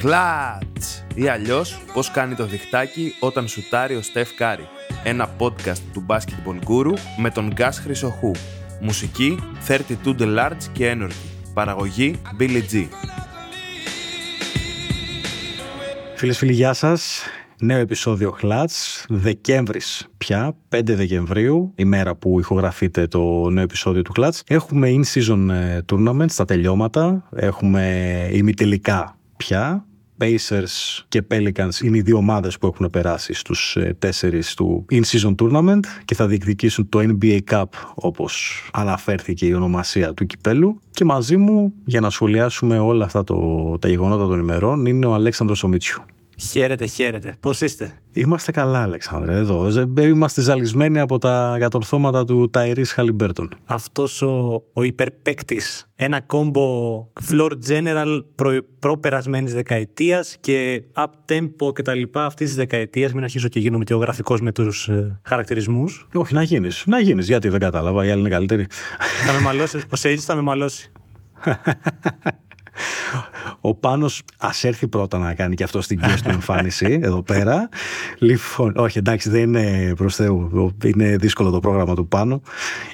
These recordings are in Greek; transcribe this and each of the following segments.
Clutch! Ή αλλιώς πώς κάνει το διχτάκι όταν σουτάρει ο Στεφ Κάρι. Ένα podcast του Basketball Guru με τον Γκας Χρυσοχού. Μουσική 32 The Large και Energy. Παραγωγή Billy G. Φίλες φίλοι, γεια σας. Νέο επεισόδιο Clutch, Δεκέμβρης πια, 5 Δεκεμβρίου, η μέρα που ηχογραφείται το νέο επεισόδιο του Clutch. Έχουμε in-season ε, tournament στα τελειώματα, έχουμε ημιτελικά πια, Pacers και Pelicans είναι οι δύο ομάδες που έχουν περάσει στους ε, τέσσερις του in-season tournament και θα διεκδικήσουν το NBA Cup όπως αναφέρθηκε η ονομασία του κυπέλου και μαζί μου για να σχολιάσουμε όλα αυτά το, τα γεγονότα των ημερών είναι ο Αλέξανδρος Ομίτσιου. Χαίρετε, χαίρετε. Πώς είστε, Είμαστε καλά, Αλεξάνδρε. Εδώ. Είμαστε ζαλισμένοι από τα κατορθώματα του Ταϊρής Χαλιμπέρτον. Αυτός ο, ο υπερπαίκτης. Ένα κόμπο floor general προ, προπερασμένης δεκαετίας και up tempo κτλ. αυτής της δεκαετίας. Μην αρχίσω και γίνομαι και ο γραφικός με τους ε, χαρακτηρισμούς. Όχι, να γίνεις. Να γίνεις. Γιατί δεν κατάλαβα. Οι άλλοι είναι καλύτεροι. θα με μαλώσεις. Ο Σέιτζ θα με μαλώσει. Ο Πάνος ας έρθει πρώτα να κάνει και αυτό στην του εμφάνιση εδώ πέρα. Λοιπόν, όχι εντάξει δεν είναι προς Θεού. Είναι δύσκολο το πρόγραμμα του Πάνου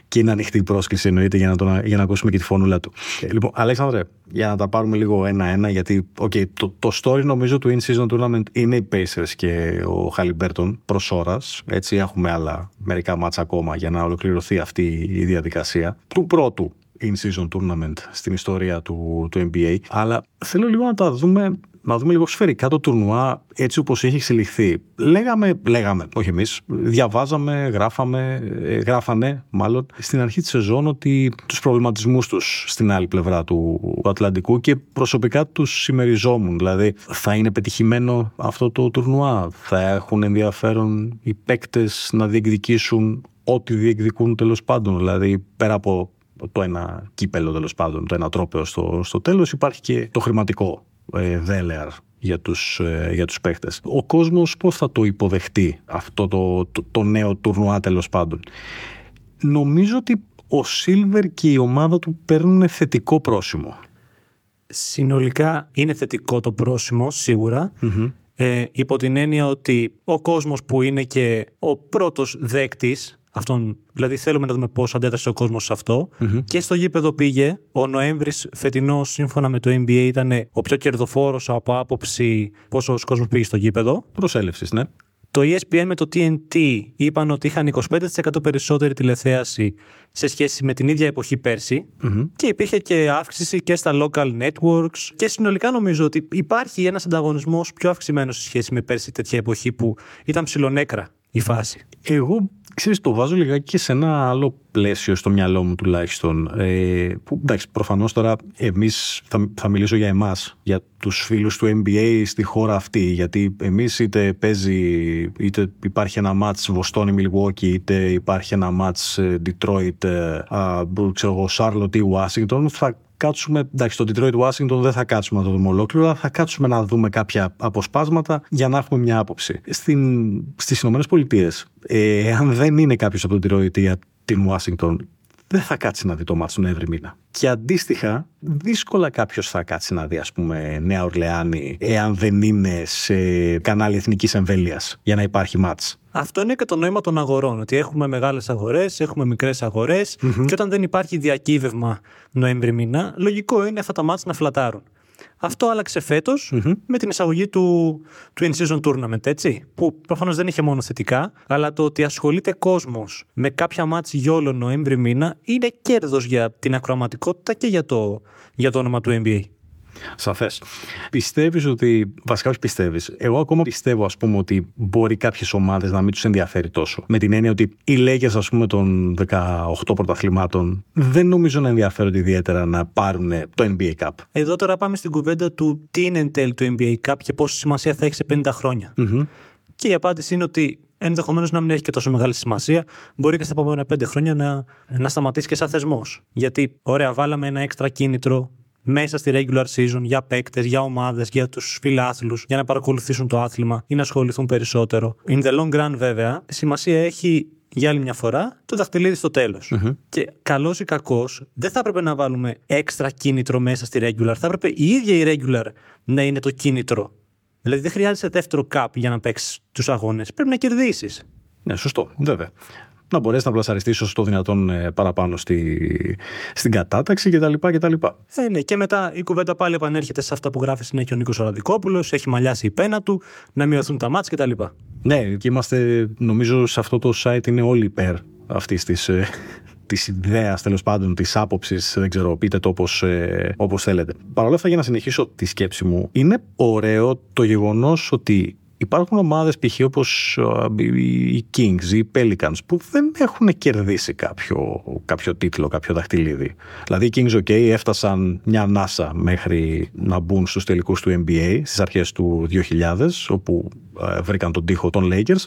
και είναι ανοιχτή η πρόσκληση εννοείται για να, τον, για να ακούσουμε και τη φωνούλα του. Λοιπόν, Αλέξανδρε, για να τα πάρουμε λίγο ένα-ένα γιατί okay, το, το story νομίζω του In-Season Tournament είναι οι Pacers και ο Χαλιμπέρτον προς ώρας. Έτσι έχουμε άλλα μερικά μάτσα ακόμα για να ολοκληρωθεί αυτή η διαδικασία του πρώτου in-season tournament στην ιστορία του, του NBA. Αλλά θέλω λίγο να τα δούμε να δούμε λίγο σφαιρικά το τουρνουά έτσι όπως έχει εξελιχθεί. Λέγαμε, λέγαμε, όχι εμείς, διαβάζαμε, γράφαμε, ε, γράφανε μάλλον στην αρχή της σεζόν ότι τους προβληματισμούς τους στην άλλη πλευρά του, Ατλαντικού και προσωπικά τους συμμεριζόμουν. Δηλαδή θα είναι πετυχημένο αυτό το τουρνουά, θα έχουν ενδιαφέρον οι παίκτες να διεκδικήσουν ό,τι διεκδικούν τέλος πάντων; Δηλαδή πέρα από το ένα κύπελο τέλος πάντων, το ένα τρόπαιο στο, στο τέλος υπάρχει και το χρηματικό ε, δέλεαρ για τους, ε, για τους παίχτες. Ο κόσμος πώς θα το υποδεχτεί αυτό το, το, νέο τουρνουά τέλος πάντων; Νομίζω ότι ο Σίλβερ και η ομάδα του παίρνουν θετικό πρόσημο. Συνολικά είναι θετικό το πρόσημο ε, υπό την έννοια ότι ο κόσμος που είναι και ο πρώτος δέκτης αυτόν. Δηλαδή, θέλουμε να δούμε πώς αντέδρασε ο κόσμος σε αυτο Και στο γήπεδο πήγε. Ο Νοέμβρης φετινός, σύμφωνα με το NBA, ήταν ο πιο κερδοφόρος από άποψη πόσο κόσμος πήγε στο γήπεδο. Προσέλευσης, ναι. Το ESPN με το TNT είπαν ότι είχαν 25% περισσότερη τηλεθέαση σε σχέση με την ίδια εποχή και υπήρχε και αύξηση και στα local networks και συνολικά νομίζω ότι υπάρχει ένας ανταγωνισμός πιο αυξημένος σε σχέση με πέρσι τέτοια εποχή που ήταν ψηλονέκρα η φάση. Εγώ ξέρεις, το βάζω λιγάκι και σε ένα άλλο πλαίσιο στο μυαλό μου τουλάχιστον. Ε, που εντάξει, προφανώς τώρα εμείς θα, θα μιλήσω για εμάς, για τους φίλους του NBA στη χώρα αυτή. Γιατί εμείς είτε παίζει, είτε υπάρχει ένα μάτς Βοστόνη Milwaukee, είτε υπάρχει ένα μάτς ε, Detroit, ε, ξέρω εγώ, Charlotte ή Washington, θα κάτσουμε, εντάξει, στο Detroit Washington δεν θα κάτσουμε να το δούμε ολόκληρο, αλλά θα κάτσουμε να δούμε κάποια αποσπάσματα για να έχουμε μια άποψη. Στην, στις Ηνωμένες Πολιτείες, ε, αν δεν είναι κάποιος από τον Detroit ή την Washington, δεν θα κάτσει να δει το μάτς τον Εύρη μήνα. Και αντίστοιχα, δύσκολα κάποιος θα κάτσει να δει, ας πούμε, Νέα Ορλεάνη, εάν δεν είναι σε κανάλι εθνικής εμβέλειας για να υπάρχει μάτς. Αυτό είναι και το νόημα των αγορών. Ότι έχουμε μεγάλες αγορές, έχουμε μικρές αγορές και όταν δεν υπάρχει διακύβευμα Νοέμβρη μήνα, λογικό είναι αυτά τα μάτια να φλατάρουν. Αυτό άλλαξε με την εισαγωγή του, του In-Season Tournament, έτσι. Που προφανώς δεν είχε μόνο θετικά, αλλά το ότι ασχολείται κόσμος με κάποια μάτς γιόλο Νοέμβρη μήνα είναι κέρδος για την ακροαματικότητα και για το, για το όνομα του NBA. Σαφές. Πιστεύεις ότι. Βασικά, όχι πιστεύεις. Εγώ ακόμα πιστεύω, ας πούμε, ότι μπορεί κάποιες ομάδες να μην τους ενδιαφέρει τόσο. Με την έννοια ότι οι λέγε, ας πούμε, των 18 πρωταθλημάτων δεν νομίζω να ενδιαφέρονται ιδιαίτερα να πάρουν το NBA Cup. Εδώ τώρα πάμε στην κουβέντα του τι είναι εν τέλει το NBA Cup και πόση σημασία θα έχει σε 50 χρόνια. Mm-hmm. Και η απάντηση είναι ότι ενδεχομένως να μην έχει και τόσο μεγάλη σημασία. Μπορεί και στα επόμενα πέντε χρόνια να, να σταματήσει και σαν θεσμός. Γιατί, ωραία, βάλαμε ένα έξτρα κίνητρο μέσα στη regular season για παίκτες, για ομάδες, για τους φιλάθλους, για να παρακολουθήσουν το άθλημα ή να ασχοληθούν περισσότερο. In the long run, βέβαια, σημασία έχει για άλλη μια φορά το δαχτυλίδι στο τελο Και καλός ή κακός, δεν θα έπρεπε να βάλουμε έξτρα κίνητρο μέσα στη regular. Θα έπρεπε η ίδια η regular να είναι το κίνητρο. Δηλαδή δεν χρειάζεται δεύτερο cup για να παίξεις τους αγώνες. Πρέπει να κερδίσεις. Ναι, σωστό, βέβαια να μπορέσει να πλασαριστείς όσο το δυνατόν ε, παραπάνω στη, στην κατάταξη κτλ. κτλ. Ε, ναι, και μετά η κουβέντα πάλι επανέρχεται σε αυτά που γράφει συνέχεια ο Νίκος Οραδικόπουλο, έχει μαλλιάσει η πένα του, να μειωθούν τα μάτια κτλ. Ναι, και είμαστε, νομίζω, σε αυτό το site είναι όλοι υπέρ αυτής της ε, της ιδέας τέλος πάντων, της άποψης, δεν ξέρω, πείτε το όπως, ε, όπως θέλετε. Παρ' όλα αυτά, για να συνεχίσω τη σκέψη μου, είναι ωραίο το γεγονός ότι Υπάρχουν ομάδες π.χ. όπως οι Kings ή οι Pelicans που δεν έχουν κερδίσει κάποιο, κάποιο τίτλο, κάποιο δαχτυλίδι. Δηλαδή οι Kings, OK, έφτασαν μια ανάσα μέχρι να μπουν στους τελικούς του NBA στις αρχές του 2000, όπου ε, βρήκαν τον τοίχο των Lakers.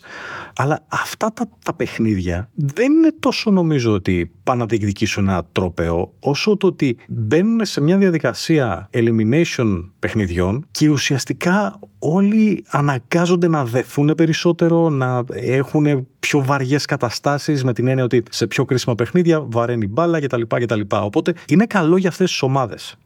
Αλλά αυτά τα, τα παιχνίδια δεν είναι τόσο νομίζω ότι πάνε να διεκδικήσουν ένα τρόπεο, όσο το ότι μπαίνουν σε μια διαδικασία elimination παιχνιδιών και ουσιαστικά όλοι αναγκάζονται να δεθούν περισσότερο, να έχουν πιο βαριές καταστάσεις με την έννοια ότι σε πιο κρίσιμα παιχνίδια βαραίνει μπάλα κτλ. κτλ. Οπότε είναι καλό για αυτές τις ομάδες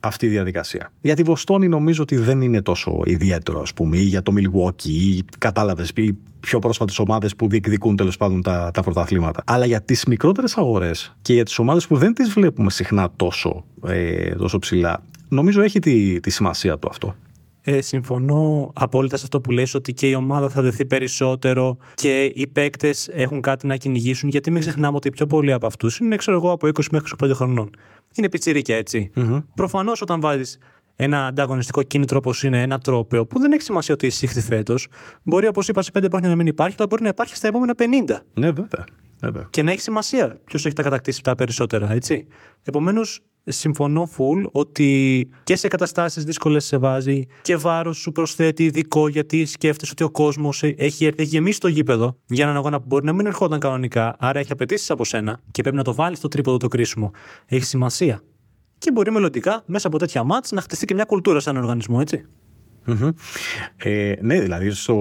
αυτή η διαδικασία. Για τη Βοστόνη νομίζω ότι δεν είναι τόσο ιδιαίτερο, ας πούμε, ή για το Milwaukee, ή κατάλαβες, ή πιο πρόσφατες ομάδες που διεκδικούν τέλος πάντων τα, τα πρωταθλήματα. Αλλά για τις μικρότερες αγορές και για τις ομάδες που δεν τις βλέπουμε συχνά τόσο, ε, τόσο ψηλά, νομίζω έχει τη, τη σημασία του αυτό. Ε, συμφωνώ απόλυτα σε αυτό που λες ότι και η ομάδα θα δεθεί περισσότερο και οι παίκτες έχουν κάτι να κυνηγήσουν γιατί μην ξεχνάμε ότι οι πιο πολλοί από αυτούς είναι ξέρω εγώ από 20 μέχρι 25 χρονών. Είναι πιτσιρίκια έτσι. Mm-hmm. Προφανώς όταν βάζεις ένα ανταγωνιστικό κίνητρο όπως είναι ένα τρόπαιο που δεν έχει σημασία ότι εισήχθη φέτος, μπορεί όπως είπα σε 5 χρόνια να μην υπάρχει, αλλά μπορεί να υπάρχει στα επόμενα 50. Ναι, βέβαια. βέβαια. Και να έχει σημασία ποιος έχει τα κατακτήσει τα περισσότερα, έτσι. Επομένως, συμφωνώ full ότι και σε καταστάσεις δύσκολες σε βάζει και βάρος σου προσθέτει ειδικό γιατί σκέφτεσαι ότι ο κόσμος έχει έρθει, έχει γεμίσει το γήπεδο για έναν αγώνα που μπορεί να μην ερχόταν κανονικά, άρα έχει απαιτήσεις από σένα και πρέπει να το βάλεις στο τρίποδο το κρίσιμο. Έχει σημασία. Και μπορεί μελλοντικά μέσα από τέτοια μάτς να χτιστεί και μια κουλτούρα σε έναν οργανισμό, έτσι. Ε, ναι, δηλαδή στο,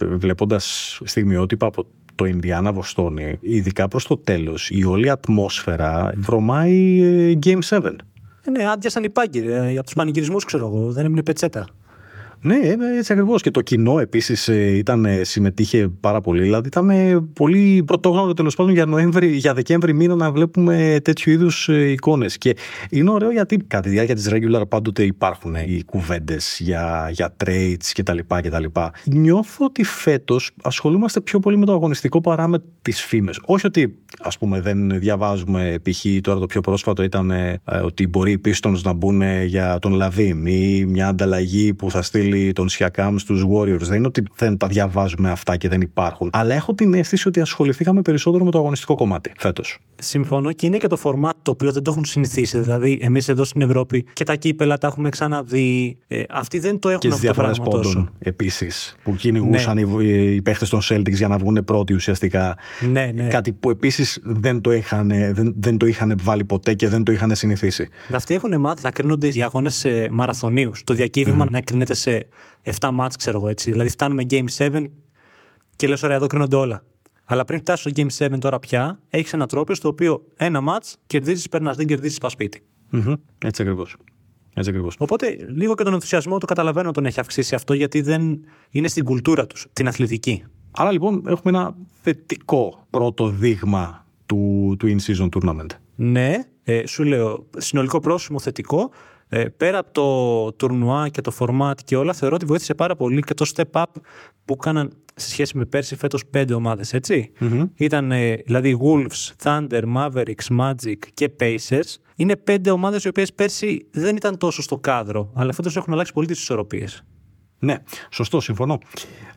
βλέποντας στιγμιότυπα από το Ινδιάνα Βοστόνη, ειδικά προς το τέλος, η όλη ατμόσφαιρα βρωμάει ε, Game 7. Ε, ναι, άδειασαν οι πάγκοι. Ε, από τους πανηγυρισμούς, ξέρω εγώ. Δεν έμεινε πετσέτα. Ναι, ε, έτσι ακριβώς. Και το κοινό επίσης ε, συμμετείχε πάρα πολύ. Δηλαδή ήταν πολύ πρωτόγνωρο τέλος πάντων για, Νοέμβρη, για Δεκέμβρη μήνα να βλέπουμε τέτοιου είδους εικόνες. Και είναι ωραίο γιατί κατά τη διάρκεια της regular πάντοτε υπάρχουν οι κουβέντες για, για trades κτλ. κτλ. Νιώθω ότι φέτος ασχολούμαστε πιο πολύ με το αγωνιστικό παρά με τις φήμες. Όχι ότι ας πούμε δεν διαβάζουμε π.χ. τώρα το πιο πρόσφατο ήταν ε, ότι μπορεί οι Pistons να μπουν για τον Λαβίμ ή μια ανταλλαγή που θα στείλει στείλει τον Σιακάμ στους Warriors. Δεν είναι ότι δεν τα διαβάζουμε αυτά και δεν υπάρχουν. Αλλά έχω την αίσθηση ότι ασχοληθήκαμε περισσότερο με το αγωνιστικό κομμάτι φέτος. Συμφωνώ και είναι και το format το οποίο δεν το έχουν συνηθίσει. Δηλαδή, εμείς εδώ στην Ευρώπη και τα κύπελα τα έχουμε ξαναδεί. Ε, αυτοί δεν το έχουν και αυτό το πράγμα πόντων επίσης. Που κυνηγούσαν ναι. οι, οι παίχτες των Celtics για να βγουν πρώτοι ουσιαστικά. Ναι, ναι. Κάτι που επίσης δεν, το είχαν, δεν, δεν το είχαν βάλει ποτέ και δεν το είχαν συνηθίσει. Αυτοί έχουν μάθει να κρίνονται οι αγώνες σε μαραθωνίους. Το διακύβευμα mm. να κρίνεται σε 7 μάτς, ξέρω εγώ έτσι. Δηλαδή φτάνουμε Game 7 και λες, ωραία, εδώ κρίνονται όλα. Αλλά πριν φτάσεις στο Game 7 τώρα πια, έχεις ένα τρόπο στο οποίο ένα μάτς κερδίζεις, περνάς, δεν κερδίζεις, πας σπίτι. Mm-hmm. Έτσι ακριβώς. Έτσι ακριβώς. Οπότε λίγο και τον ενθουσιασμό του καταλαβαίνω τον έχει αυξήσει αυτό γιατί δεν είναι στην κουλτούρα τους, την αθλητική. Άρα λοιπόν έχουμε ένα θετικό πρώτο δείγμα του, του in-season tournament. Ναι, ε, σου λέω συνολικό πρόσημο θετικό. Ε, πέρα από το τουρνουά και το format και όλα, θεωρώ ότι βοήθησε πάρα πολύ και το step up που κάναν σε σχέση με πέρσι φέτος πέντε ομάδες, Ήταν ε, δηλαδή Wolves, Thunder, Mavericks, Magic και Pacers. Είναι πέντε ομάδες οι οποίες πέρσι δεν ήταν τόσο στο κάδρο, αλλά φέτος έχουν αλλάξει πολύ τις ισορροπίες. Ναι, σωστό, συμφωνώ.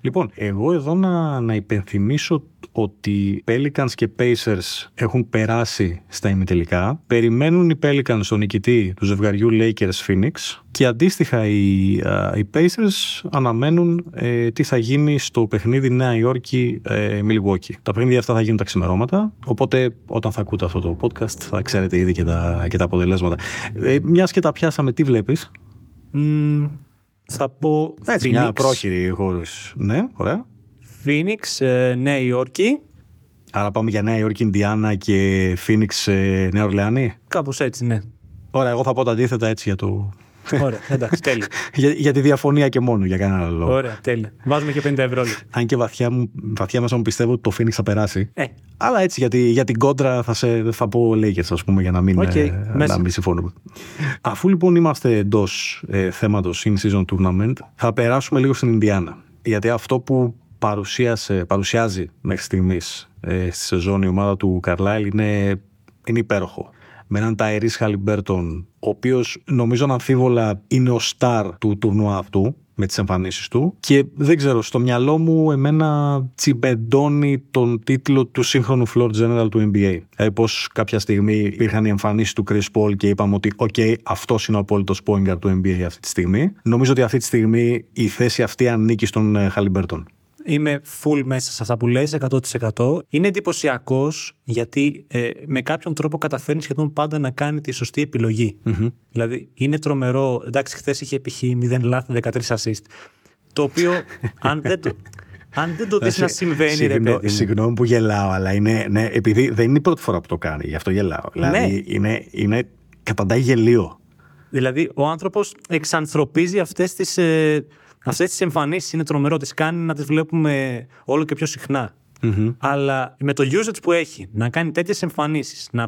Λοιπόν, εγώ εδώ να, να υπενθυμίσω ότι Pelicans και Pacers έχουν περάσει στα ημιτελικά. Περιμένουν οι Pelicans στον νικητή του ζευγαριού Lakers Phoenix και αντίστοιχα οι, οι Pacers αναμένουν ε, τι θα γίνει στο παιχνίδι Νέα Υόρκη ε, Milwaukee. Τα παιχνίδια αυτά θα γίνουν τα ξημερώματα, οπότε όταν θα ακούτε αυτό το podcast θα ξέρετε ήδη και τα, και τα αποτελέσματα. Ε, μιας και τα πιάσαμε, τι βλέπεις; Θα πω. Έτσι, μια πρόχειρη χώρος. Ναι, ωραία. Phoenix, ε, Νέα Υόρκη. Άρα πάμε για Νέα Υόρκη, Ινδιάνα και Φίνιξ ε, Νέα Ορλεάνη. Κάπως έτσι, ναι. Ωραία, εγώ θα πω τα αντίθετα έτσι για το. Ωραία, εντάξει, τέλεια. για, για τη διαφωνία και μόνο, για κανένα άλλο λόγο. Ωραία, τέλεια. Βάζουμε και 50 ευρώ. λέει. Αν και βαθιά, μου, βαθιά μέσα μου πιστεύω ότι το Phoenix θα περάσει. Ε, Αλλά έτσι για, τη, για την κόντρα θα, σε, θα πω Lakers, ας πούμε, για να μην, Οκ, ε, μέσα. να μην συμφωνούμε. Αφού λοιπόν είμαστε εντός ε, θέματος in-season tournament, θα περάσουμε λίγο στην Ινδιάνα. Γιατί αυτό που παρουσίασε, παρουσιάζει μέχρι στιγμής ε, στη σεζόν η ομάδα του Καρλάιλ είναι, είναι υπέροχο. Με έναν Ταϊρίς Χαλιμπέρτον, ο οποίος νομίζω αναμφίβολα είναι ο σταρ του τουρνουά αυτού, με τις εμφανίσεις του και δεν ξέρω, στο μυαλό μου εμένα τσιμεντώνει τον τίτλο του σύγχρονου floor general του NBA. Δηλαδή πως κάποια στιγμή υπήρχαν οι εμφανίσεις του Chris Paul και είπαμε ότι οκ, αυτός είναι ο απόλυτος point guard του NBA αυτή τη στιγμή. Νομίζω ότι αυτή τη στιγμή η θέση αυτή ανήκει στον ε, Χαλιμπέρτον. Είμαι full μέσα σε αυτά που λες, 100%. Είναι εντυπωσιακός γιατί ε, με κάποιον τρόπο καταφέρνει σχεδόν πάντα να κάνει τη σωστή επιλογή. Δηλαδή, είναι τρομερό. Εντάξει, χθες είχε π.χ. 0 λάθη, 13 assist. Το οποίο, αν δεν το, αν δεν το δεις να συμβαίνει, ρε Συγγνώ- παιδί μου. Συγγνώμη που γελάω, αλλά είναι, ναι, επειδή δεν είναι η πρώτη φορά που το κάνει, γι' αυτό γελάω. Ναι. Δηλαδή είναι, είναι καταντάει γελίο. Δηλαδή, ο άνθρωπος εξανθρωπίζει αυτές τις ε, αυτές τις εμφανίσεις. Είναι τρομερό. Τις κάνει να τις βλέπουμε όλο και πιο συχνά. Αλλά με το usage που έχει, να κάνει τέτοιες εμφανίσεις, να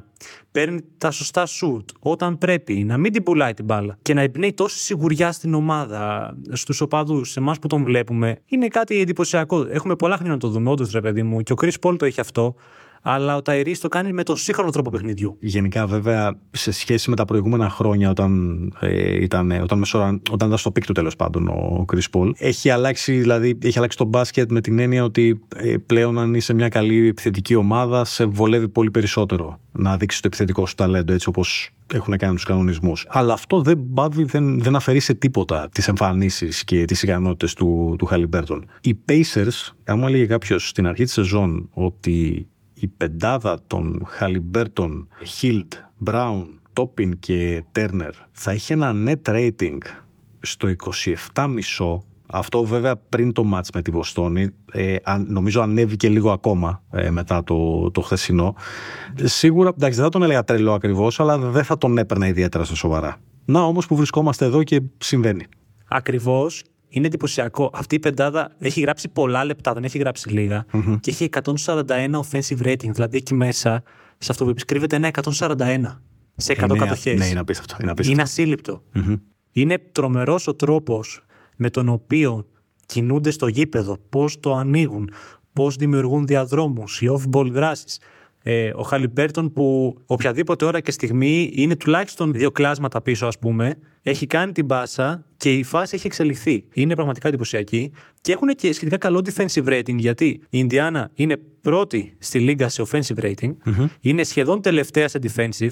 παίρνει τα σωστά shoot όταν πρέπει, να μην την πουλάει την μπάλα και να εμπνέει τόση σιγουριά στην ομάδα, στους οπαδούς, σε εμάς που τον βλέπουμε, είναι κάτι εντυπωσιακό. Έχουμε πολλά χρόνια να το δούμε, όντως ρε παιδί μου. Και ο Chris Paul το έχει αυτό. Αλλά ο Ταϊρίς το κάνει με τον σύγχρονο τρόπο παιχνιδιού. Γενικά, βέβαια, σε σχέση με τα προηγούμενα χρόνια, όταν, ε, ήταν, όταν, μεσουρα- όταν ήταν στο peak του τέλος πάντων ο Chris Paul, έχει αλλάξει, δηλαδή, έχει αλλάξει το μπάσκετ με την έννοια ότι ε, πλέον, αν είσαι μια καλή επιθετική ομάδα, σε βολεύει πολύ περισσότερο να δείξεις το επιθετικό σου ταλέντο, έτσι όπως έχουν κάνει τους κανονισμούς. Αλλά αυτό δεν παύει, δεν, δεν αφαιρεί σε τίποτα τις εμφανίσεις και τις ικανότητες του, του Χαλιμπέρτον. Οι Pacers, αν μου έλεγε κάποιος στην αρχή της σεζόν ότι η πεντάδα των Χαλιμπέρτον, Χίλτ, Μπράουν, Τόπιν και Τέρνερ θα είχε ένα net rating στο 27,5 αυτό βέβαια πριν το μάτς με τη Βοστόνη ε, αν- νομίζω ανέβηκε λίγο ακόμα ε, μετά το, το χθεσινό. Σίγουρα εντάξει δεν θα τον έλεγα τρελό ακριβώς αλλά δεν θα τον έπαιρνα ιδιαίτερα στα σοβαρά. Να όμως που βρισκόμαστε εδώ και συμβαίνει. Ακριβώς. Είναι εντυπωσιακό. Αυτή η πεντάδα έχει γράψει πολλά λεπτά, δεν έχει γράψει λίγα. Και έχει 141 offensive rating. Δηλαδή εκεί μέσα, σε αυτό που είπες, κρύβεται ένα 141 σε 100 Είναι- κατοχές. ναι είναι απίστευτο, είναι απίστευτο. Είναι ασύλληπτο. Είναι τρομερός ο τρόπος με τον οποίο κινούνται στο γήπεδο, πώς το ανοίγουν, πώς δημιουργούν διαδρόμους, οι off-ball δράσει. Ε, ο Χαλιμπέρτον που οποιαδήποτε ώρα και στιγμή είναι τουλάχιστον δύο κλάσματα πίσω ας πούμε έχει κάνει την μπάσα και η φάση έχει εξελιχθεί. Είναι πραγματικά εντυπωσιακή και έχουν και σχετικά καλό defensive rating γιατί η Ινδιάνα είναι πρώτη στη λίγα σε offensive rating, είναι σχεδόν τελευταία σε defensive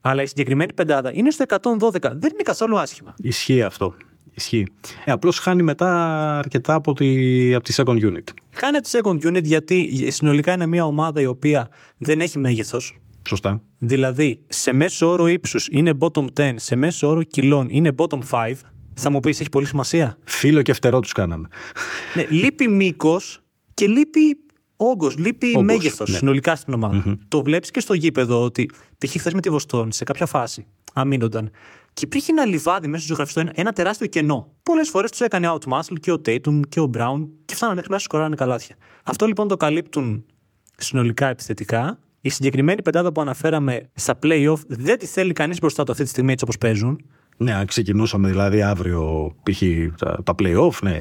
αλλά η συγκεκριμένη πεντάδα είναι στο 112. Δεν είναι καθόλου άσχημα. Ισχύει αυτό. Ισχύει. Ε, απλώς χάνει μετά αρκετά από τη, από τη second unit. Χάνε τη second unit γιατί συνολικά είναι μια ομάδα η οποία δεν έχει μέγεθος. Σωστά. Δηλαδή, σε μέσο όρο ύψους είναι bottom 10, σε μέσο όρο κιλών είναι bottom 5. Θα μου πεις, έχει πολύ σημασία; Φίλο και φτερό τους κάναμε. ναι, λείπει μήκος και λείπει όγκος, λείπει Όγκος, μέγεθος ναι. συνολικά στην ομάδα. Το βλέπεις και στο γήπεδο ότι π.χ. χθες με τη Βοστόνη σε κάποια φάση αμήνονταν και υπήρχε ένα λιβάδι μέσα στο ζωγραφιστό, ένα, ένα τεράστιο κενό. Πολλές φορές τους έκανε out muscle και ο Tatum και ο Brown και φτάνανε μέχρι μέσα σκοράρανε καλάθια. Αυτό λοιπόν το καλύπτουν συνολικά επιθετικά. Η συγκεκριμένη πεντάδα που αναφέραμε στα playoff δεν τη θέλει κανείς μπροστά του αυτή τη στιγμή έτσι όπως παίζουν. Ναι, αν ξεκινούσαμε δηλαδή αύριο π.χ. τα, τα play-off, ναι.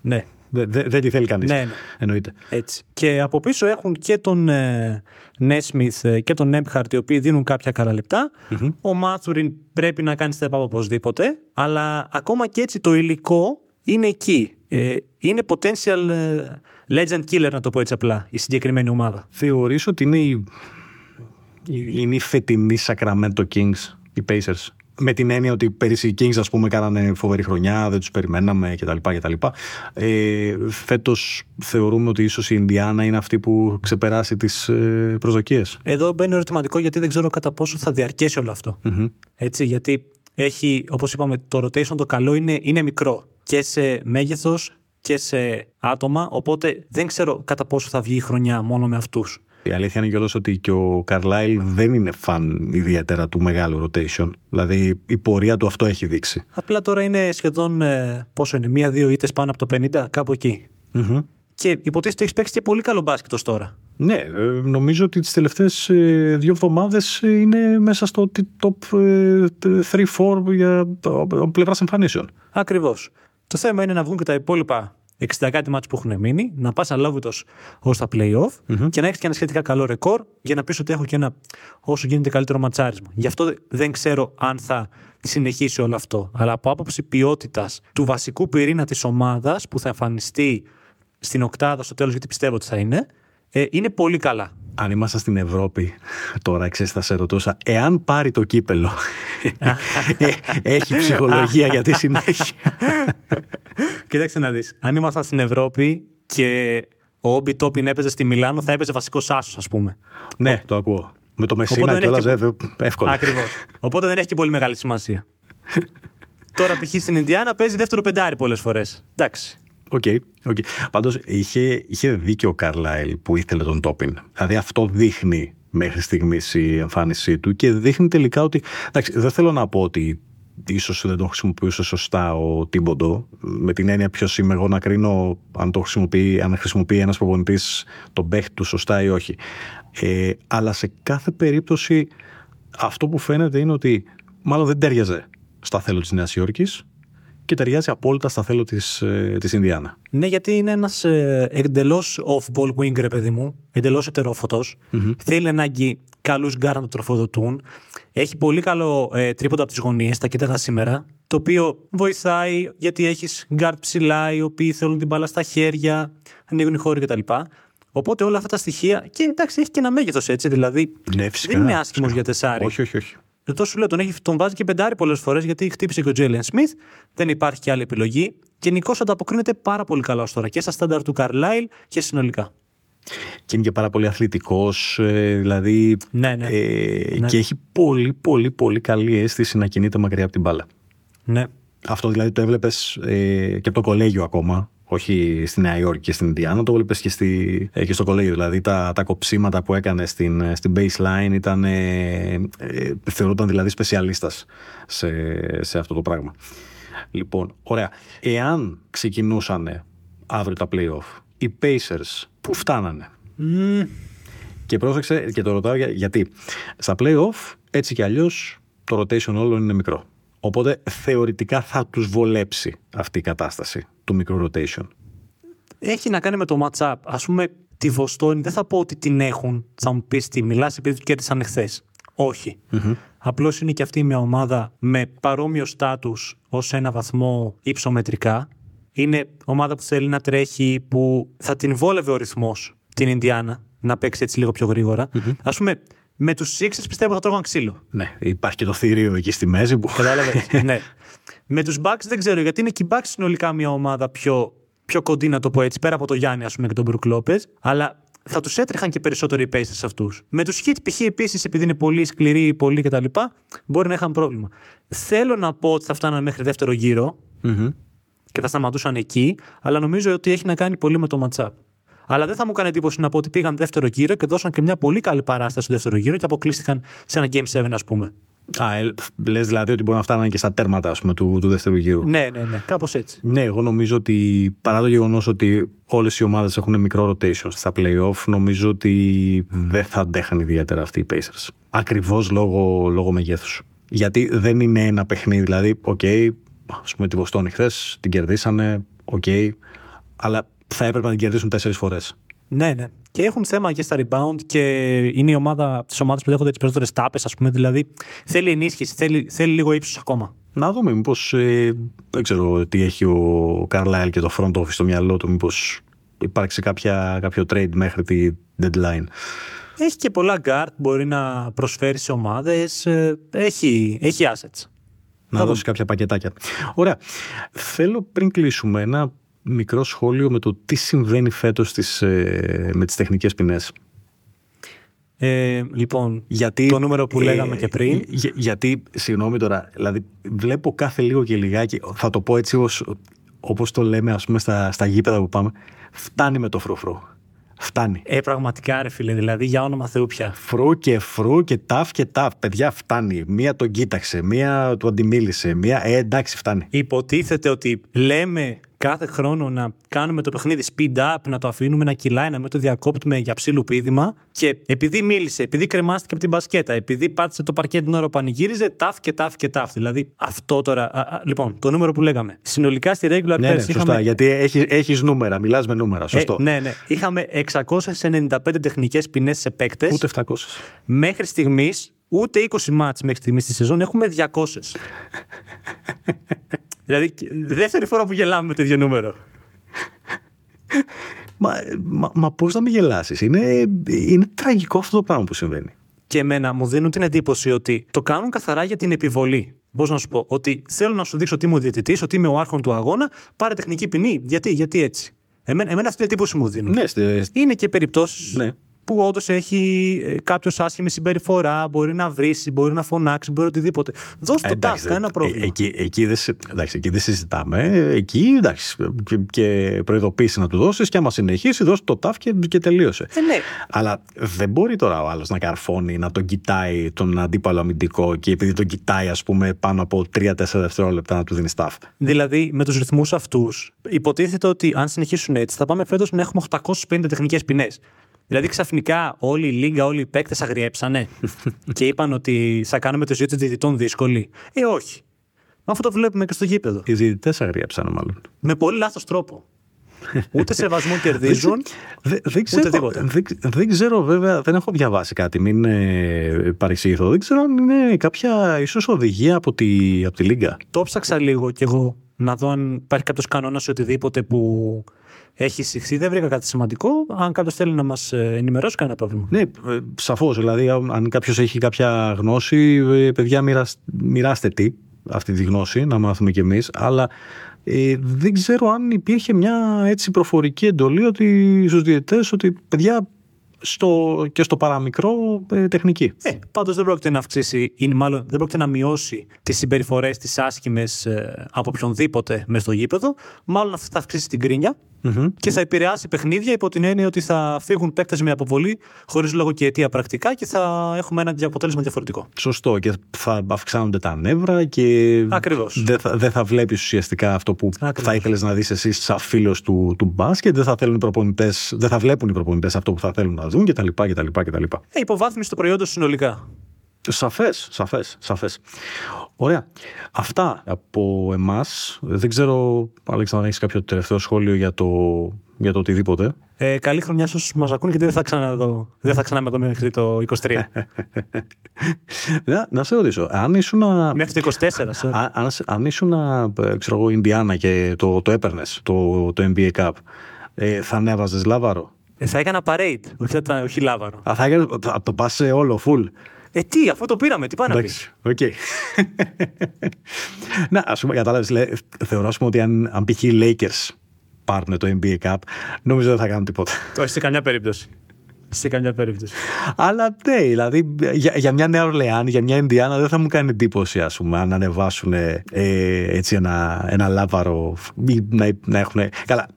Ναι, Δεν δε, δεν τη θέλει κανείς. Ναι, ναι. Εννοείται. Έτσι. Και από πίσω έχουν και τον ε, Νέσμιθ ε, και τον Έμπχαρτ οι οποίοι δίνουν κάποια καλά λεπτά. Ο Μάθουριν πρέπει να κάνει step up οπωσδήποτε. Αλλά ακόμα και έτσι το υλικό είναι εκεί. Ε, είναι potential ε, legend killer να το πω έτσι απλά η συγκεκριμένη ομάδα. Θεωρείς ότι είναι η, η- είναι η φετινή Sacramento Kings, οι Pacers; Με την έννοια ότι πέρυσι οι Kings ας πούμε κάνανε φοβερή χρονιά, δεν τους περιμέναμε κτλ. κτλ. Ε, φέτος θεωρούμε ότι ίσως η Ινδιάνα είναι αυτή που ξεπεράσει τις ε, προσδοκίες. Εδώ μπαίνει ερωτηματικό γιατί δεν ξέρω κατά πόσο θα διαρκέσει όλο αυτό. Έτσι, γιατί έχει, όπως είπαμε, το rotation το καλό είναι, είναι μικρό και σε μέγεθος και σε άτομα, οπότε δεν ξέρω κατά πόσο θα βγει η χρονιά μόνο με αυτούς. Η αλήθεια είναι κιόλας ότι και ο Καρλάιλ δεν είναι φαν ιδιαίτερα του μεγάλου rotation. Δηλαδή η πορεία του αυτό έχει δείξει. Απλά τώρα είναι σχεδόν ε, πόσο είναι, μία-δύο ήττες πάνω από το 50, κάπου εκεί. Mm-hmm. Και υποτίθεται ότι έχεις παίξει και πολύ καλό μπάσκετ ως τώρα. Ναι, ε, νομίζω ότι τις τελευταίες ε, δύο εβδομάδες ε, είναι μέσα στο top 3-4 για από πλευράς εμφανίσεων. Ακριβώς. Το θέμα είναι να βγουν και τα υπόλοιπα 60 κάτι μάτς που έχουν μείνει, να πας αλόβητο ως τα playoff και να έχεις και ένα σχετικά καλό ρεκόρ για να πεις ότι έχω και ένα όσο γίνεται καλύτερο ματσάρισμα. Γι' αυτό δεν ξέρω αν θα συνεχίσει όλο αυτό. Αλλά από άποψη ποιότητας του βασικού πυρήνα της ομάδας που θα εμφανιστεί στην οκτάδα στο τέλος, γιατί πιστεύω ότι θα είναι, ε, είναι πολύ καλά. Αν ήμασταν στην Ευρώπη, τώρα ξέρεις θα σε ρωτούσα, εάν πάρει το κύπελο, ε, έχει ψυχολογία για τη συνέχεια. Κοίταξε να δεις. Αν ήμασταν στην Ευρώπη και ο Όμπι Τόπιν έπαιζε στη Μιλάνο, θα έπαιζε βασικό άσο, ας πούμε. Ναι, το ακούω. Με το Μεσίνα και όλα και... εύκολα. Ακριβώς. Οπότε δεν έχει και πολύ μεγάλη σημασία. Τώρα π.χ. στην Ινδιάνα παίζει δεύτερο πεντάρι πολλές φορές. Εντάξει. OK, okay, okay. Πάντως είχε, είχε δίκιο ο Καρλάιλ που ήθελε τον Τόπιν. Δηλαδή αυτό δείχνει μέχρι στιγμής η εμφάνισή του και δείχνει τελικά ότι. Εντάξει, δεν θέλω να πω ότι ίσως δεν τον χρησιμοποιούσε σωστά ο Τίμποντο, με την έννοια ποιος είμαι εγώ να κρίνω αν το χρησιμοποιεί, αν χρησιμοποιεί ένας προπονητής τον παίχτη του σωστά ή όχι. Ε, αλλά σε κάθε περίπτωση αυτό που φαίνεται είναι ότι μάλλον δεν ταίριαζε στα θέλω της Νέας Υόρκης και ταιριάζει απόλυτα στα θέλω της της ε, Ινδιάνα. Ναι, γιατί είναι ένας ε, εντελώς off-ball winger, ρε παιδί μου. Εντελώς ετερόφωτος. Mm-hmm. Θέλει ανάγκη καλούς γκαρντ να το τροφοδοτούν. Έχει πολύ καλό ε, τρίποντα από τις γωνίες, τα κοίταγα σήμερα. Το οποίο βοηθάει γιατί έχεις γκαρντ ψηλά, οι οποίοι θέλουν την μπάλα στα χέρια, ανοίγουν οι χώροι κτλ. Οπότε όλα αυτά τα στοιχεία. Και εντάξει, έχει και ένα μέγεθος έτσι. Δηλαδή ναι, δεν είναι άσχημος για τεσάρι. Όχι, όχι, όχι. Εδώ σου λέω, τον, έχει, τον βάζει και πεντάρι πολλές φορές γιατί χτύπησε και ο Τζέιλεν Σμιθ. Δεν υπάρχει και άλλη επιλογή. Γενικώς ανταποκρίνεται πάρα πολύ καλά ως τώρα και στα στάνταρ του Καρλάιλ και συνολικά. Και είναι και πάρα πολύ αθλητικός, ε, δηλαδή. Ναι, ναι. Ε, ναι. Και έχει πολύ, πολύ, πολύ καλή αίσθηση να κινείται μακριά από την μπάλα. Ναι. Αυτό δηλαδή το έβλεπες ε, και από το κολέγιο ακόμα όχι στη Νέα Υόρκη και στην Ινδιάνα, το έβλεπε και, στη, ε, και στο κολέγιο. Δηλαδή τα, τα κοψίματα που έκανε στην, στην baseline ήταν, ε, ε, θεωρούνταν δηλαδή σπεσιαλίστας σε, σε αυτό το πράγμα. Λοιπόν, ωραία. Εάν ξεκινούσαν αύριο τα playoff, οι Pacers που φτάνανε; Και πρόσεξε και το ρωτάω γιατί. Στα playoff, έτσι κι αλλιώς, το rotation όλων είναι μικρό. Οπότε θεωρητικά θα τους βολέψει αυτή η κατάσταση του μικρού rotation. Έχει να κάνει με το match-up. Ας πούμε τη Βοστόνη δεν θα πω ότι την έχουν, θα μου πεις τι μιλάς επειδή του κέρδισαν εχθέ. Όχι. Mm-hmm. Απλώς είναι και αυτή μια ομάδα με παρόμοιο στάτους ως ένα βαθμό υψομετρικά. Είναι ομάδα που θέλει να τρέχει, που θα την βόλευε ο ρυθμός την Ινδιάνα να παίξει έτσι λίγο πιο γρήγορα. Mm-hmm. Ας πούμε, με τους Sixers πιστεύω θα τρώγαν ξύλο. Ναι, υπάρχει και το θηρίο εκεί στη μέση που. Κατάλαβες. ναι. Με τους Bucks δεν ξέρω γιατί είναι και οι Bucks συνολικά μια ομάδα πιο, πιο κοντή, να το πω έτσι, πέρα από το Γιάννη ας πούμε, και τον Μπρουκ Λόπες. Αλλά θα τους έτρεχαν και περισσότερο οι Pacers αυτούς. Με τους Heat π.χ. επίσης, επειδή είναι πολύ σκληροί, πολύ κτλ., μπορεί να είχαν πρόβλημα. Θέλω να πω ότι θα φτάναν μέχρι δεύτερο γύρο mm-hmm. και θα σταματούσαν εκεί, αλλά νομίζω ότι έχει να κάνει πολύ με το matchup. Αλλά δεν θα μου κάνει εντύπωση να πω ότι πήγαν δεύτερο γύρο και δώσαν και μια πολύ καλή παράσταση στο δεύτερο γύρο και αποκλείστηκαν σε ένα Game 7, ας πούμε. Α, ε, λες δηλαδή ότι μπορεί να φτάνουν και στα τέρματα ας πούμε, του, του δεύτερου γύρου. Ναι, ναι, ναι. Κάπως έτσι. Ναι, εγώ νομίζω ότι παρά το γεγονός ότι όλες οι ομάδες έχουν μικρό rotation στα playoff, νομίζω ότι δεν θα αντέχαν ιδιαίτερα αυτοί οι Pacers. Ακριβώς λόγω, λόγω μεγέθους. Γιατί δεν είναι ένα παιχνίδι. Δηλαδή, OK, okay, ας πούμε τη Βοστόνη χθες την κερδίσανε, OK, okay, αλλά θα έπρεπε να την κερδίσουν τέσσερις φορές. Ναι, ναι. Και έχουν θέμα και στα rebound και είναι η ομάδα της ομάδας που δέχονται τις περισσότερες τάπες, ας πούμε. Δηλαδή θέλει ενίσχυση, θέλει, θέλει λίγο ύψος ακόμα. Να δούμε, μήπως. Ε, δεν ξέρω τι έχει ο Καρλάιλ και το front office στο μυαλό του, μήπως υπάρξει κάποια, κάποιο trade μέχρι τη deadline. Έχει και πολλά guard, μπορεί να προσφέρει σε ομάδες. Ε, έχει, έχει assets. Να δώσει κάποια πακετάκια. Ωραία. Θέλω πριν κλείσουμε ένα μικρό σχόλιο με το τι συμβαίνει φέτος τις, ε, με τις τεχνικές ποινές. Ε, λοιπόν, γιατί, το νούμερο που ε, λέγαμε και πριν. γιατί, συγγνώμη τώρα, δηλαδή βλέπω κάθε λίγο και λιγάκι, θα το πω έτσι ως, όπως το λέμε ας πούμε στα, στα γήπεδα που πάμε, φτάνει με το φροφρό. Φτάνει. Ε, πραγματικά ρε φίλε, δηλαδή για όνομα Θεού πια. Φρού και φρού και ταφ και ταφ. Παιδιά, φτάνει. Μία τον κοίταξε, μία του αντιμίλησε, μία. Ε, εντάξει, φτάνει. Υποτίθεται ότι λέμε κάθε χρόνο να κάνουμε το παιχνίδι speed up, να το αφήνουμε να κυλάει, να μην το διακόπτουμε για ψήλου πίδημα. Και επειδή μίλησε, επειδή κρεμάστηκε από την μπασκέτα, επειδή πάτησε το παρκέ την ώρα που πανηγύριζε, ταφ και ταφ και ταφ. Δηλαδή αυτό τώρα. Α, α, λοιπόν, το νούμερο που λέγαμε. Συνολικά στη regular Ναι, ναι, πέρσι σωστά. είχαμε. Γιατί έχεις, έχεις νούμερα, μιλάς με νούμερα. Σωστό. Ε, ναι, ναι. Είχαμε 695 τεχνικές ποινές σε παίκτες. Ούτε 700. Μέχρι στιγμής, ούτε 20 μάτς μέχρι στιγμής στη σεζόν, έχουμε 200. Δηλαδή, δεύτερη φορά που γελάμε με το ίδιο νούμερο. Μα, μα, μα πώς να μην γελάσεις; Είναι, είναι τραγικό αυτό το πράγμα που συμβαίνει. Και εμένα μου δίνουν την εντύπωση ότι το κάνουν καθαρά για την επιβολή. Πώς να σου πω, ότι θέλω να σου δείξω ότι είμαι ο διαιτητής, ότι είμαι ο άρχον του αγώνα, πάρε τεχνική ποινή. Γιατί, γιατί έτσι. Εμένα, εμένα αυτή την εντύπωση μου δίνουν. Ναι, στε- Είναι και περιπτώσεις Ναι. Που όντως έχει κάποιος άσχημη συμπεριφορά, μπορεί να βρίσει, μπορεί να φωνάξει, μπορεί οτιδήποτε. Δώσ' το Εντάξει, τάφ, κανένα ε, πρόβλημα. Εκεί, εκεί, δεν, συ- εντάξει, εκεί δεν συζητάμε. Εκεί εντάξει, και, και προειδοποίηση να του δώσεις και άμα συνεχίσει, δώσει το τάφ και, και τελείωσε. Ε, ναι. Αλλά δεν μπορεί τώρα ο άλλος να καρφώνει, να τον κοιτάει τον αντίπαλο αμυντικό και επειδή τον κοιτάει, ας πούμε, πάνω από 3-4 δευτερόλεπτα να του δίνεις τάφ. Δηλαδή, με τους ρυθμούς αυτούς, υποτίθεται ότι αν συνεχίσουν έτσι, θα πάμε φέτος να έχουμε 850 τεχνικές ποινές. Δηλαδή, ξαφνικά όλη η λίγα, όλοι οι παίκτες αγριέψανε και είπαν ότι θα κάνουμε τη ζωή των διαιτητών δύσκολη. Ε, όχι. Μα Αυτό το βλέπουμε και στο γήπεδο. Οι διαιτητές αγριέψαν, μάλλον. Με πολύ λάθος τρόπο. Ούτε σεβασμό κερδίζουν. Δεν, δεν, ξέρω, τίποτα. δεν, δεν ξέρω βέβαια, δεν έχω διαβάσει κάτι, μην ε, παρεξηγηθώ. Δεν ξέρω αν είναι κάποια ίσως οδηγία από τη, από τη Λίγκα. Το ψάξα λίγο κι εγώ να δω αν υπάρχει κάποιος κανόνας ή οτιδήποτε που έχει συχθεί. Δεν βρήκα κάτι σημαντικό. Αν κάποιος θέλει να μας ενημερώσει, κανένα πρόβλημα. Ναι, σαφώς. Δηλαδή, αν κάποιος έχει κάποια γνώση, ε, παιδιά, μοιρασ- μοιράστε τι αυτή τη γνώση, να μάθουμε κι εμείς. Αλλά ε, δεν ξέρω αν υπήρχε μια έτσι προφορική εντολή ότι στους διαιτητές ότι παιδιά στο, και στο παραμικρό ε, τεχνική. Ε, Πάντως δεν πρόκειται να αυξήσει ή μάλλον δεν πρόκειται να μειώσει τις συμπεριφορές τις άσχημες από οποιονδήποτε μες στο γήπεδο. Μάλλον αυτό θα αυξήσει την κρίνια και θα επηρεάσει παιχνίδια υπό την έννοια ότι θα φύγουν παίκτες με αποβολή χωρίς λόγο και αιτία πρακτικά και θα έχουμε ένα αποτέλεσμα διαφορετικό. Σωστό και θα αυξάνονται τα νεύρα και Ακριβώς. δεν θα, δεν θα βλέπεις ουσιαστικά αυτό που Ακριβώς. θα ήθελες να δεις εσύ σαν φίλος του, του μπάσκετ, δεν θα, θέλουν οι προπονητές, δεν θα βλέπουν οι προπονητές αυτό που θα θέλουν να δουν κτλ. κτλ, κτλ. Ε, υποβάθμιση του προϊόντος συνολικά. Σαφές, σαφές, σαφές. Ωραία. Αυτά από εμάς. Δεν ξέρω, Αλέξανδρα, αν έχεις κάποιο τελευταίο σχόλιο για το, για το οτιδήποτε. Ε, καλή χρονιά στους που μας ακούνε γιατί δεν θα ξαναδώ. Δεν θα ξανάμε εδώ μέχρι το 23. να, να σε ρωτήσω, αν ήσουν να, μέχρι το 24. sorry. αν, αν, αν ήσουν, ε, ξέρω εγώ, Ινδιάνα και το, το έπαιρνες, το, το NBA Cup, ε, θα ανέβαζες λάβαρο; Ε, θα έκανα parade, όχι, θα, όχι λάβαρο. Α, θα, έκανες- θα το πας σε όλο, full. Ε, τι, αφού το πήραμε, τι πάει να πεις; Εντάξει, οκ. να, ας πούμε, κατάλαβες, θεωρώ ας πούμε, ότι αν, αν π.χ. οι Lakers πάρουν το NBA Cup, νομίζω δεν θα κάνουν τίποτα. Όχι σε καμιά περίπτωση. Σε καμιά περίπτωση. Αλλά ναι, δηλαδή για, για μια Νέα Ορλεάνη, για μια Ινδιάνα δεν θα μου κάνει εντύπωση ας πούμε αν ανεβάσουν ε, έτσι ένα, ένα λάβαρο ή να, να έχουν... Καλά,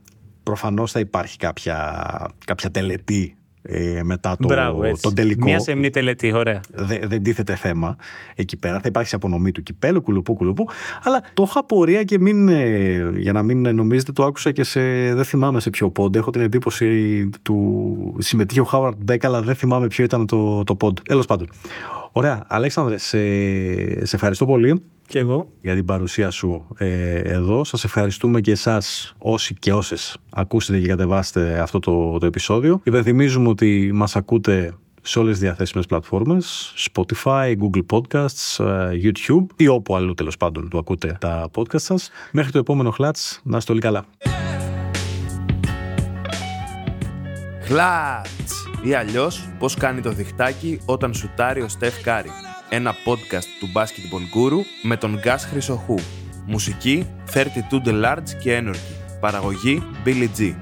προφανώς θα υπάρχει κάποια, κάποια τελετή ε, μετά το, Μπράβο, έτσι. τον τελικό. Μια σεμνή τελετή, ωραία. Δεν, δεν τίθεται θέμα εκεί πέρα. Θα υπάρξει απονομή του κυπέλου, κουλουπού, κουλουπού. Αλλά το είχα απορία και μην, ε, για να μην νομίζετε, το άκουσα και σε. Δεν θυμάμαι σε ποιο πόντ. Έχω την εντύπωση του. Συμμετείχε ο Χάουαρντ Μπέκ, αλλά δεν θυμάμαι ποιο ήταν το, το πόντ. Τέλος πάντων. Ωραία. Αλέξανδρε, σε, σε ευχαριστώ πολύ Και εγώ. για την παρουσία σου ε, εδώ. Σας ευχαριστούμε και εσάς όσοι και όσες ακούσετε και κατεβάσετε αυτό το, το επεισόδιο. Υπενθυμίζουμε ότι μας ακούτε σε όλες τις διαθέσιμες πλατφόρμες, Spotify, Google Podcasts, ε, YouTube ή όπου αλλού τέλος πάντων που ακούτε τα podcast σας. Μέχρι το επόμενο Clutch, να είστε όλοι καλά. Clutch! Ή αλλιώς πώς κάνει το διχτάκι όταν σουτάρει ο Στεφ Κάρι. Ένα podcast του Basketball Guru με τον Γκάς Χρυσοχού. Μουσική 32 The Large και Energy. Παραγωγή Billy G.